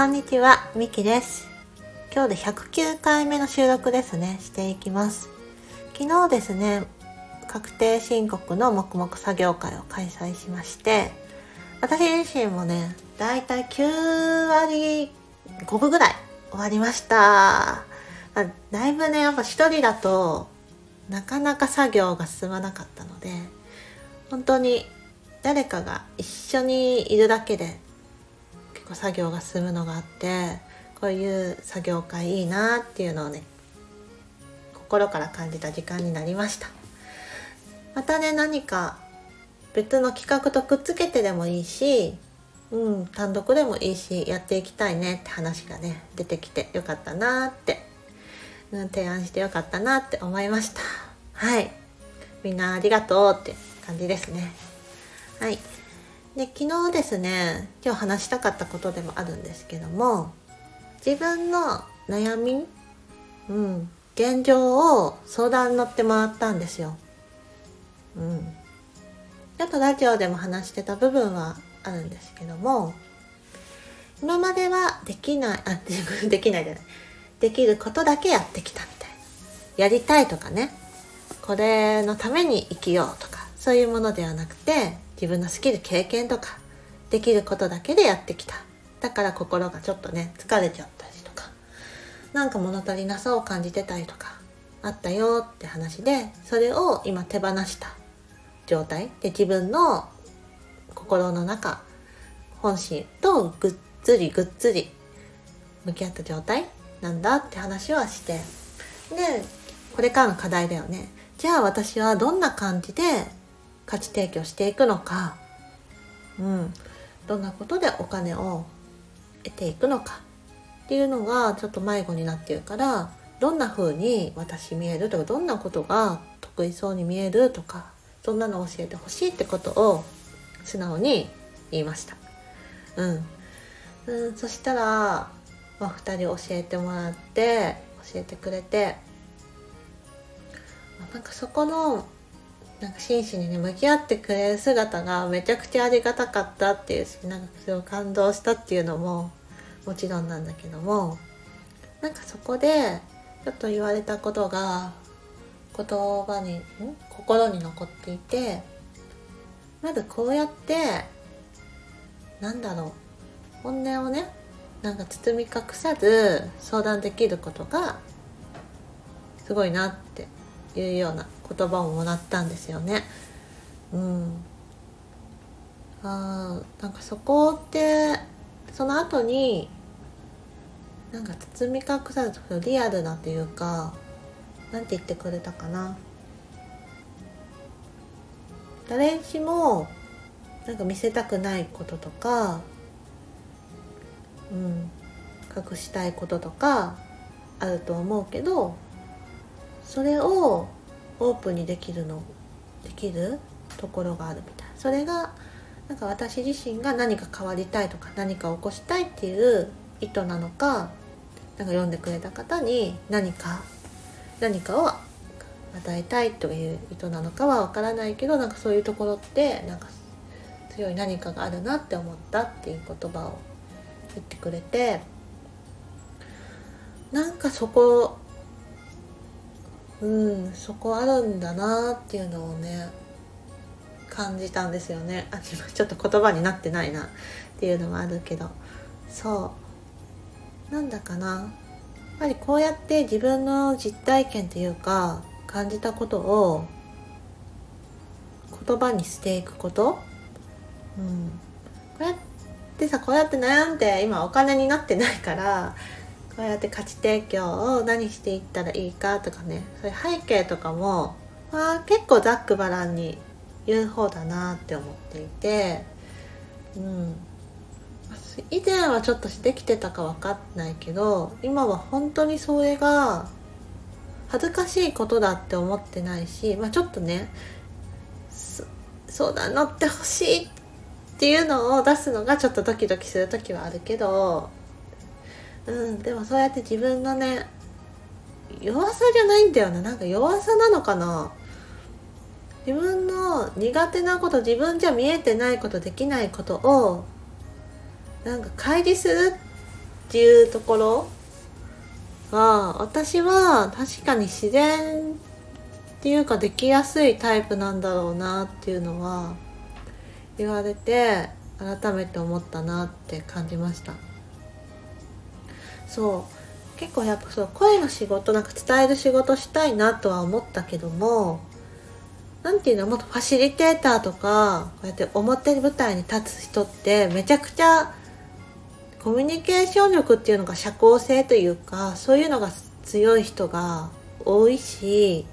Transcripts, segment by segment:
こんにちは、みきです。今日で109回目の収録ですね、していきます。昨日ですね、確定申告の黙々作業会を開催しまして、私自身もね、だいたい9割5分ぐらい終わりました。まだいぶね、やっぱ一人だとなかなか作業が進まなかったので、本当に誰かが一緒にいるだけで結構作業が進むのがあってこういう作業会いいなっていうのをね心から感じた時間になりました。またね何か別の企画とくっつけてでもいいしうん単独でもいいしやっていきたいねって話がね出てきてよかったなって、うん、提案してよかったなって思いました。はい。みんなありがとうって感じですね。はい。で昨日ですね今日話したかったことでもあるんですけども自分の悩み、うん、現状を相談に乗ってもらったんですよ。うん、ちょっとラジオでも話してた部分はあるんですけども今まではできないあで できないじゃない。できることだけやってきたみたいな。やりたいとかねこれのために生きようとかそういうものではなくて自分のスキル経験とかできることだけでやってきた。だから心がちょっとね疲れちゃったりとか。なんか物足りなさを感じてたりとかあったよって話でそれを今手放した状態で自分の心の中本心とぐっつりぐっつり向き合った状態なんだって話はして。でこれからの課題だよね。じゃあ私はどんな感じで価値提供していくのか。うん。どんなことでお金を得ていくのか。っていうのがちょっと迷子になってるからどんな風に私見えるとかどんなことが得意そうに見えるとかそんなの教えてほしいってことを素直に言いました。うん、うん、そしたら、まあ、2人教えてもらって教えてくれてなんかそこのなんか真摯にね向き合ってくれる姿がめちゃくちゃありがたかったっていうなんかすごい感動したっていうのももちろんなんだけどもなんかそこでちょっと言われたことが言葉に心に残っていてまずこうやってなんだろう本音をねなんか包み隠さず相談できることがすごいなっていうような言葉をもらったんですよね。うん、あなんかそこってその後になんか包み隠さずリアルなというかなんて言ってくれたかな誰しもなんか見せたくないこととか、うん、隠したいこととかあると思うけどそれをオープンにできるのできるところがあるみたい。それがなんか私自身が何か変わりたいとか何か起こしたいっていう意図なのかなんか読んでくれた方に何か何かを与えたいという意図なのかはわからないけどなんかそういうところってなんか強い何かがあるなって思ったっていう言葉を言ってくれてなんかそこうんそこあるんだなっていうのをね感じたんですよね。あ自分ちょっと言葉になってないなっていうのもあるけど。そう。なんだかな。やっぱりこうやって自分の実体験というか感じたことを言葉にしていくこと、うん、こうやってさこうやって悩んで今お金になってないからこうやって価値提供を何していったらいいかとかね。そういう背景とかも、まあ、結構ざっくばらんに言う方だなって思っていて、うん、以前はちょっとできてたか分かんないけど今は本当にそれが恥ずかしいことだって思ってないし、まあ、ちょっとね相談乗ってほしいっていうのを出すのがちょっとドキドキする時はあるけどうん、でもそうやって自分のね弱さじゃないんだよななんか弱さなのかな。自分の苦手なこと自分じゃ見えてないことできないことをなんか開示するっっていうところが私は確かに自然っていうかできやすいタイプなんだろうなっていうのは言われて改めて思ったなって感じました。そう。結構やっぱそう声の仕事なんか伝える仕事したいなとは思ったけども何ていうのもっとファシリテーターとかこうやって表舞台に立つ人ってめちゃくちゃコミュニケーション力っていうのが社交性というかそういうのが強い人が多いし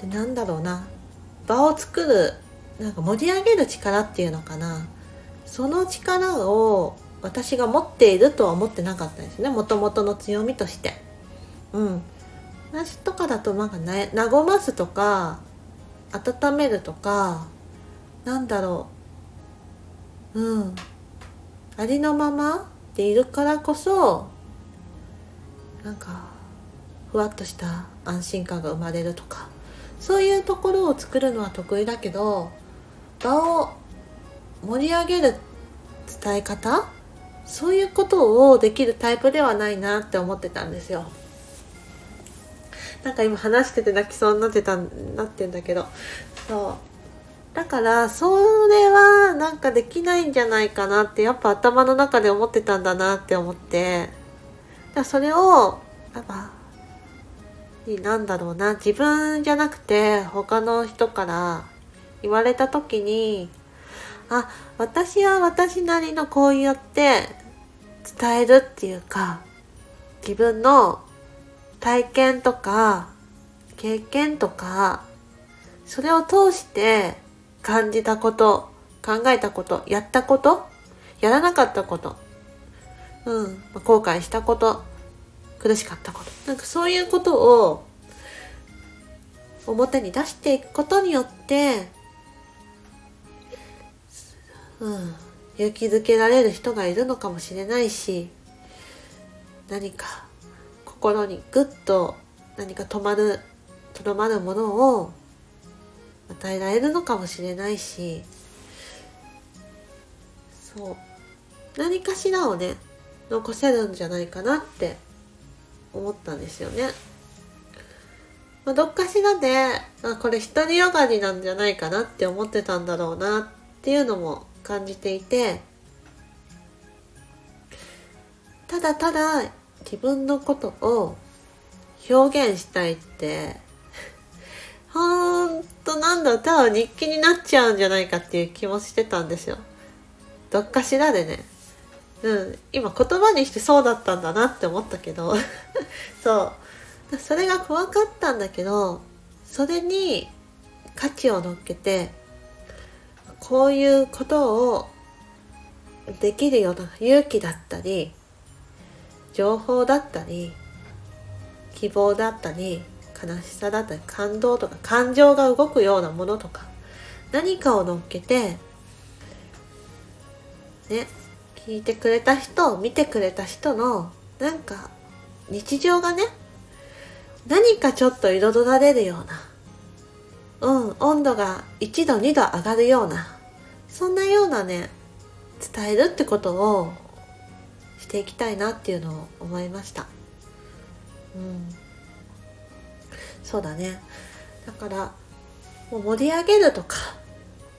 でなんだろうな場を作るなんか盛り上げる力っていうのかな。その力を私が持っているとは思ってなかったですね。もともとの強みとして。うん。私とかだとなんかね和ますとか温めるとかなんだろう。うん。ありのままでいるからこそなんかふわっとした安心感が生まれるとか。そういうところを作るのは得意だけど場を盛り上げる伝え方そういうことをできるタイプではないなって思ってたんですよ。なんか今話してて泣きそうになってたなってんだけど。そう。だからそれはなんかできないんじゃないかなってやっぱ頭の中で思ってたんだなって思って。だそれをやっぱなんだろうな。自分じゃなくて他の人から言われた時にあ私は私なりのこうやって伝えるっていうか自分の体験とか経験とかそれを通して感じたこと、考えたこと、やったこと、やらなかったこと、うん、後悔したこと、苦しかったこと、なんかそういうことを表に出していくことによって、うん、勇気づけられる人がいるのかもしれないし、何か心にグッと何か止まる、とどまるものを与えられるのかもしれないしそう何かしらをね残せるんじゃないかなって思ったんですよね。まあ、どっかしらであこれ独りよがりなんじゃないかなって思ってたんだろうなっていうのも感じていてただただ自分のことを表現したいってほんとなんだただ日記になっちゃうんじゃないかっていう気もしてたんですよ。どっかしらでね。うん今言葉にしてそうだったんだなって思ったけど。そう。それが怖かったんだけどそれに価値を乗っけてこういうことをできるような勇気だったり情報だったり希望だったり悲しさだったり感動とか感情が動くようなものとか何かを乗っけてね聞いてくれた人見てくれた人のなんか日常がね何かちょっと彩られるようなうん温度が1度2度上がるようなそんなようなね伝えるってことをしていきたいなっていうのを思いました。うん。そうだね。だからもう盛り上げるとか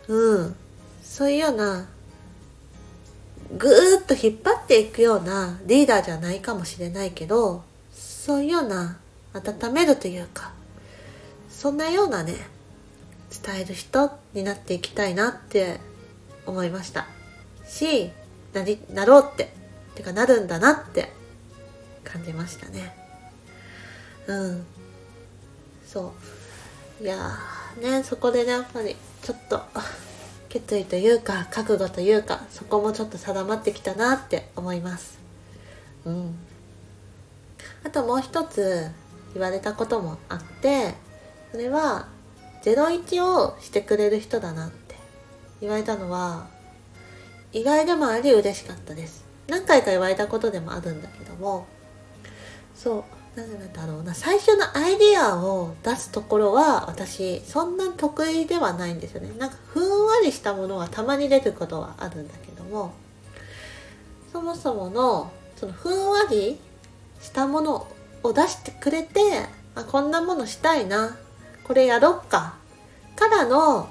うん。そういうようなぐーっと引っ張っていくようなリーダーじゃないかもしれないけどそういうような温めるというかそんなようなね伝える人になっていきたいなって思いました。しなりなろうって。てかなるんだなって。感じましたね。うん。そう。いやねそこでねやっぱりちょっと決意というか覚悟というかそこもちょっと定まってきたなって思います。うん。あともう一つ言われたこともあってそれは01をしてくれる人だな。っ言われたのは意外でもあり嬉しかったです。何回か言われたことでもあるんだけどもそうなぜなんだろうな。最初のアイディアを出すところは私そんな得意ではないんですよね。なんかふんわりしたものはたまに出ることはあるんだけどもそもそものそのふんわりしたものを出してくれてあこんなものしたいな。これやろっか。からの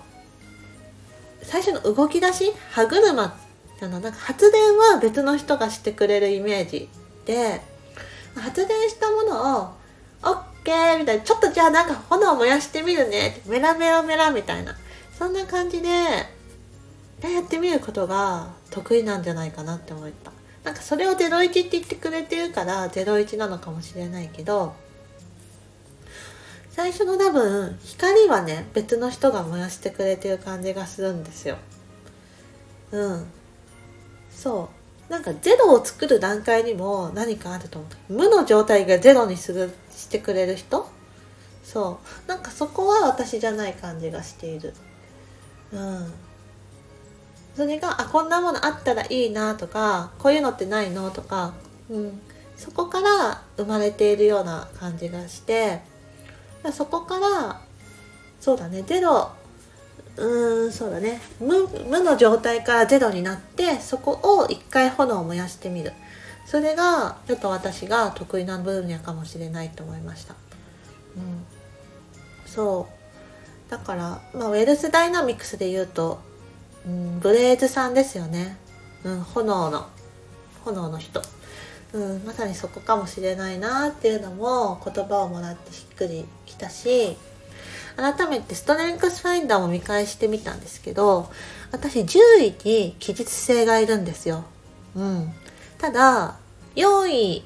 最初の動き出し歯車っていうのなんか発電は別の人がしてくれるイメージで発電したものを OK みたいなちょっとじゃあなんか炎燃やしてみるねメラメラメラみたいなそんな感じでやってみることが得意なんじゃないかなって思った。なんかそれを01って言ってくれてるから01なのかもしれないけど最初の多分光はね別の人が燃やしてくれてる感じがするんですよ。うん。そう。なんかゼロを作る段階にも何かあると思う。無の状態がゼロにするしてくれる人？そう。なんかそこは私じゃない感じがしている。うん。それがあこんなものあったらいいなとかこういうのってないのとか、うん、そこから生まれているような感じがして。そこからそうだねゼロうーんそうだね。無無の状態からゼロになってそこを一回炎を燃やしてみる。それがちょっと私が得意な分野かもしれないと思いました、うん、そう。だから、まあ、ウェルスダイナミクスで言うと、うん、ブレーズさんですよね、うん、炎の炎の人。うん、まさにそこかもしれないなっていうのも言葉をもらってしっくりきたし改めてストレングスファインダーも見返してみたんですけど私10位に記述性がいるんですよ。うん、ただ4位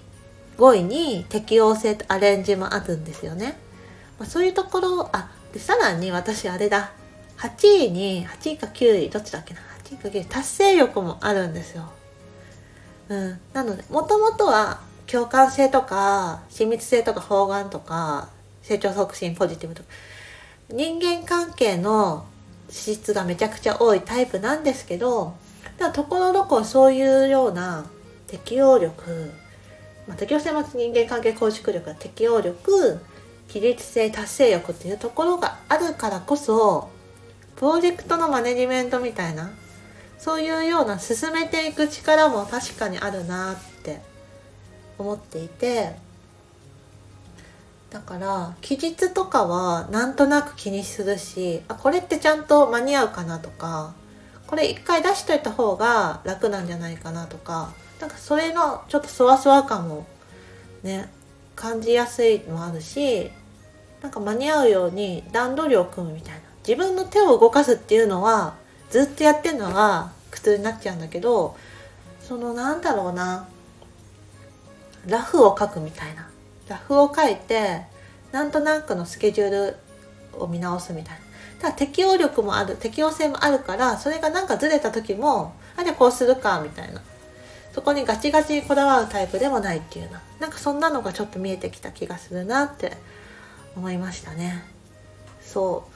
5位に適応性とアレンジもあるんですよね。まあ、そういうところあでさらに私あれだ8位に8位か9位どっちだっけな8位か9位達成欲もあるんですよ。うん、なのでもともとは共感性とか親密性とか方眼とか成長促進ポジティブとか。人間関係の資質がめちゃくちゃ多いタイプなんですけどところどころそういうような適応力、まあ、適応性も人間関係構築力適応力起立性達成欲っていうところがあるからこそプロジェクトのマネジメントみたいなそういうような進めていく力も確かにあるなって思っていてだから期日とかはなんとなく気にするしあこれってちゃんと間に合うかなとかこれ一回出しといた方が楽なんじゃないかなとかなんかそれのちょっとそわそわ感もね感じやすいのもあるしなんか間に合うように段取りを組むみたいな。自分の手を動かすっていうのはずっとやってるのが苦痛になっちゃうんだけどそのなんだろうなラフを書くみたいな。ラフを書いてなんとなくのスケジュールを見直すみたいな。ただ適応力もある適応性もあるからそれがなんかずれた時もあじゃあこうするかみたいな。そこにガチガチにこだわるタイプでもないっていうな。なんかそんなのがちょっと見えてきた気がするなって思いましたね。そ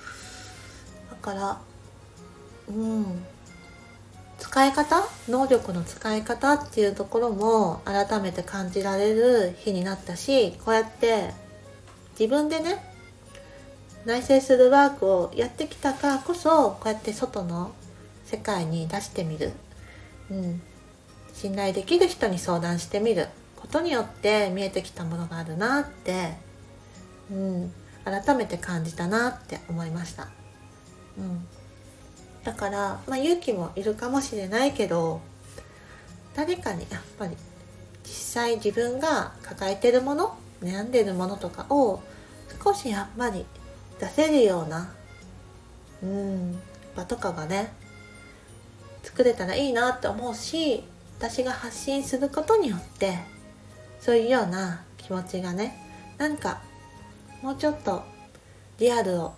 う。だからうん。使い方能力の使い方っていうところも改めて感じられる日になったしこうやって自分でね内省するワークをやってきたからこそこうやって外の世界に出してみる、うん、信頼できる人に相談してみる。ことによって見えてきたものがあるなって、うん、改めて感じたなって思いました。うん。だから、まあ、勇気もいるかもしれないけど誰かにやっぱり実際自分が抱えてるもの悩んでるものとかを少しやっぱり出せるようなうん場とかがね作れたらいいなって思うし私が発信することによってそういうような気持ちがねなんかもうちょっとリアルを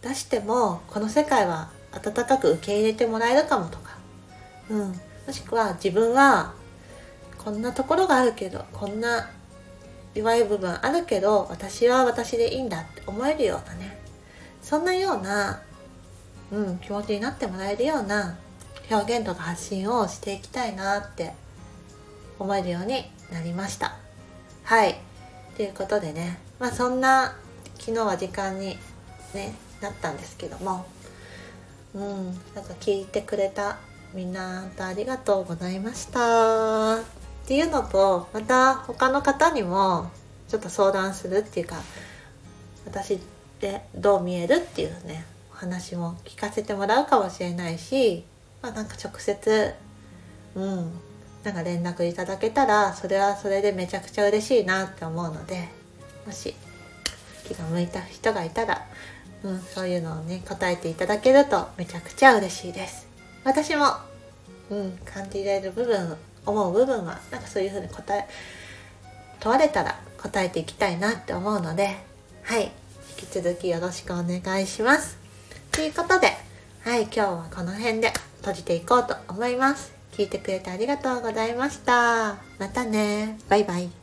出してもこの世界は温かく受け入れてもらえるかもとか、うん、もしくは自分はこんなところがあるけどこんな弱い部分あるけど私は私でいいんだって思えるようなね。そんなような、うん、気持ちになってもらえるような表現とか発信をしていきたいなって思えるようになりました。はい。ということでね。まあそんな昨日は時間にねなったんですけども。うん、なんか聞いてくれたみんなありがとうございました。っていうのとまた他の方にもちょっと相談するっていうか私ってどう見えるっていうねお話も聞かせてもらうかもしれないしまあなんか直接うんなんか連絡いただけたらそれはそれでめちゃくちゃ嬉しいなって思うのでもし気が向いた人がいたら、うん、そういうのをね答えていただけるとめちゃくちゃ嬉しいです。私も、うん、感じられる部分思う部分はなんかそういうふうに答え問われたら答えていきたいなって思うのではい引き続きよろしくお願いします。ということではい今日はこの辺で閉じていこうと思います。聞いてくれてありがとうございました。またね。バイバイ。